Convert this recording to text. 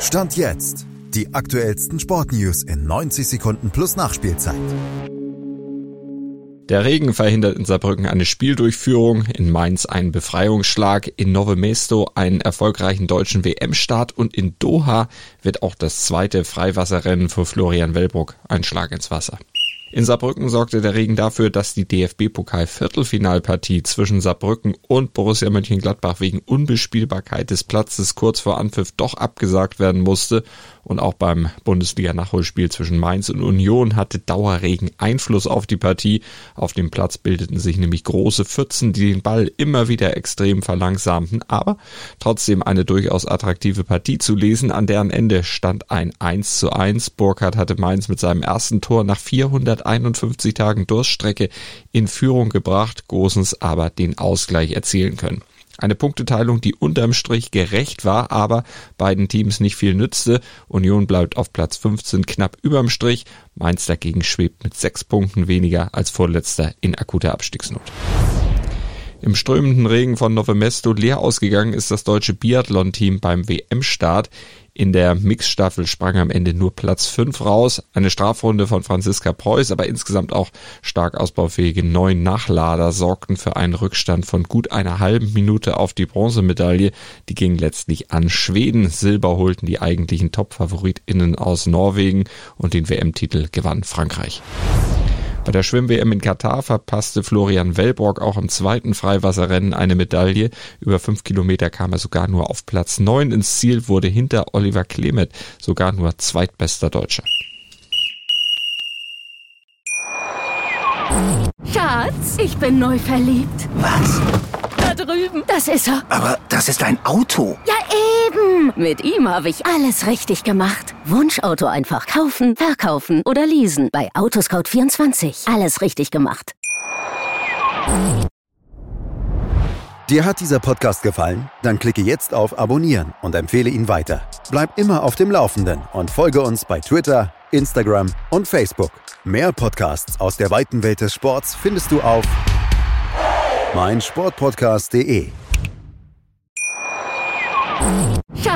Stand jetzt. Die aktuellsten Sportnews in 90 Sekunden plus Nachspielzeit. Der Regen verhindert in Saarbrücken eine Spieldurchführung, in Mainz einen Befreiungsschlag, in Nove Mesto einen erfolgreichen deutschen WM-Start und in Doha wird auch das zweite Freiwasserrennen für Florian Wellbruck ein Schlag ins Wasser. In Saarbrücken sorgte der Regen dafür, dass die DFB-Pokal-Viertelfinalpartie zwischen Saarbrücken und Borussia Mönchengladbach wegen Unbespielbarkeit des Platzes kurz vor Anpfiff doch abgesagt werden musste. Und auch beim Bundesliga-Nachholspiel zwischen Mainz und Union hatte Dauerregen Einfluss auf die Partie. Auf dem Platz bildeten sich nämlich große Pfützen, die den Ball immer wieder extrem verlangsamten. Aber trotzdem eine durchaus attraktive Partie zu lesen, an deren Ende stand ein 1 zu 1. Burkhardt hatte Mainz mit seinem ersten Tor nach 400 151 Tagen Durststrecke in Führung gebracht, Gosens aber den Ausgleich erzielen können. Eine Punkteteilung, die unterm Strich gerecht war, aber beiden Teams nicht viel nützte. Union bleibt auf Platz 15 knapp überm Strich. Mainz dagegen schwebt mit sechs Punkten weniger als Vorletzter in akuter Abstiegsnot. Im strömenden Regen von Novemesto leer ausgegangen ist das deutsche Biathlon-Team beim WM-Start. In der Mixstaffel sprang am Ende nur Platz 5 raus. Eine Strafrunde von Franziska Preuß, aber insgesamt auch stark ausbaufähige neun Nachlader sorgten für einen Rückstand von gut einer halben Minute auf die Bronzemedaille. Die ging letztlich an Schweden. Silber holten die eigentlichen Top-FavoritInnen aus Norwegen und den WM-Titel gewann Frankreich. Bei der Schwimm-WM in Katar verpasste Florian Wellborg auch im zweiten Freiwasserrennen eine Medaille. Über fünf Kilometer kam er sogar nur auf Platz neun ins Ziel, wurde hinter Oliver Klemet sogar nur zweitbester Deutscher. Schatz, ich bin neu verliebt. Was? Da drüben. Das ist er. Aber das ist ein Auto. Ja, eben. Mit ihm habe ich alles richtig gemacht. Wunschauto einfach kaufen, verkaufen oder leasen. Bei Autoscout24. Alles richtig gemacht. Dir hat dieser Podcast gefallen? Dann klicke jetzt auf Abonnieren und empfehle ihn weiter. Bleib immer auf dem Laufenden und folge uns bei Twitter, Instagram und Facebook. Mehr Podcasts aus der weiten Welt des Sports findest du auf meinsportpodcast.de.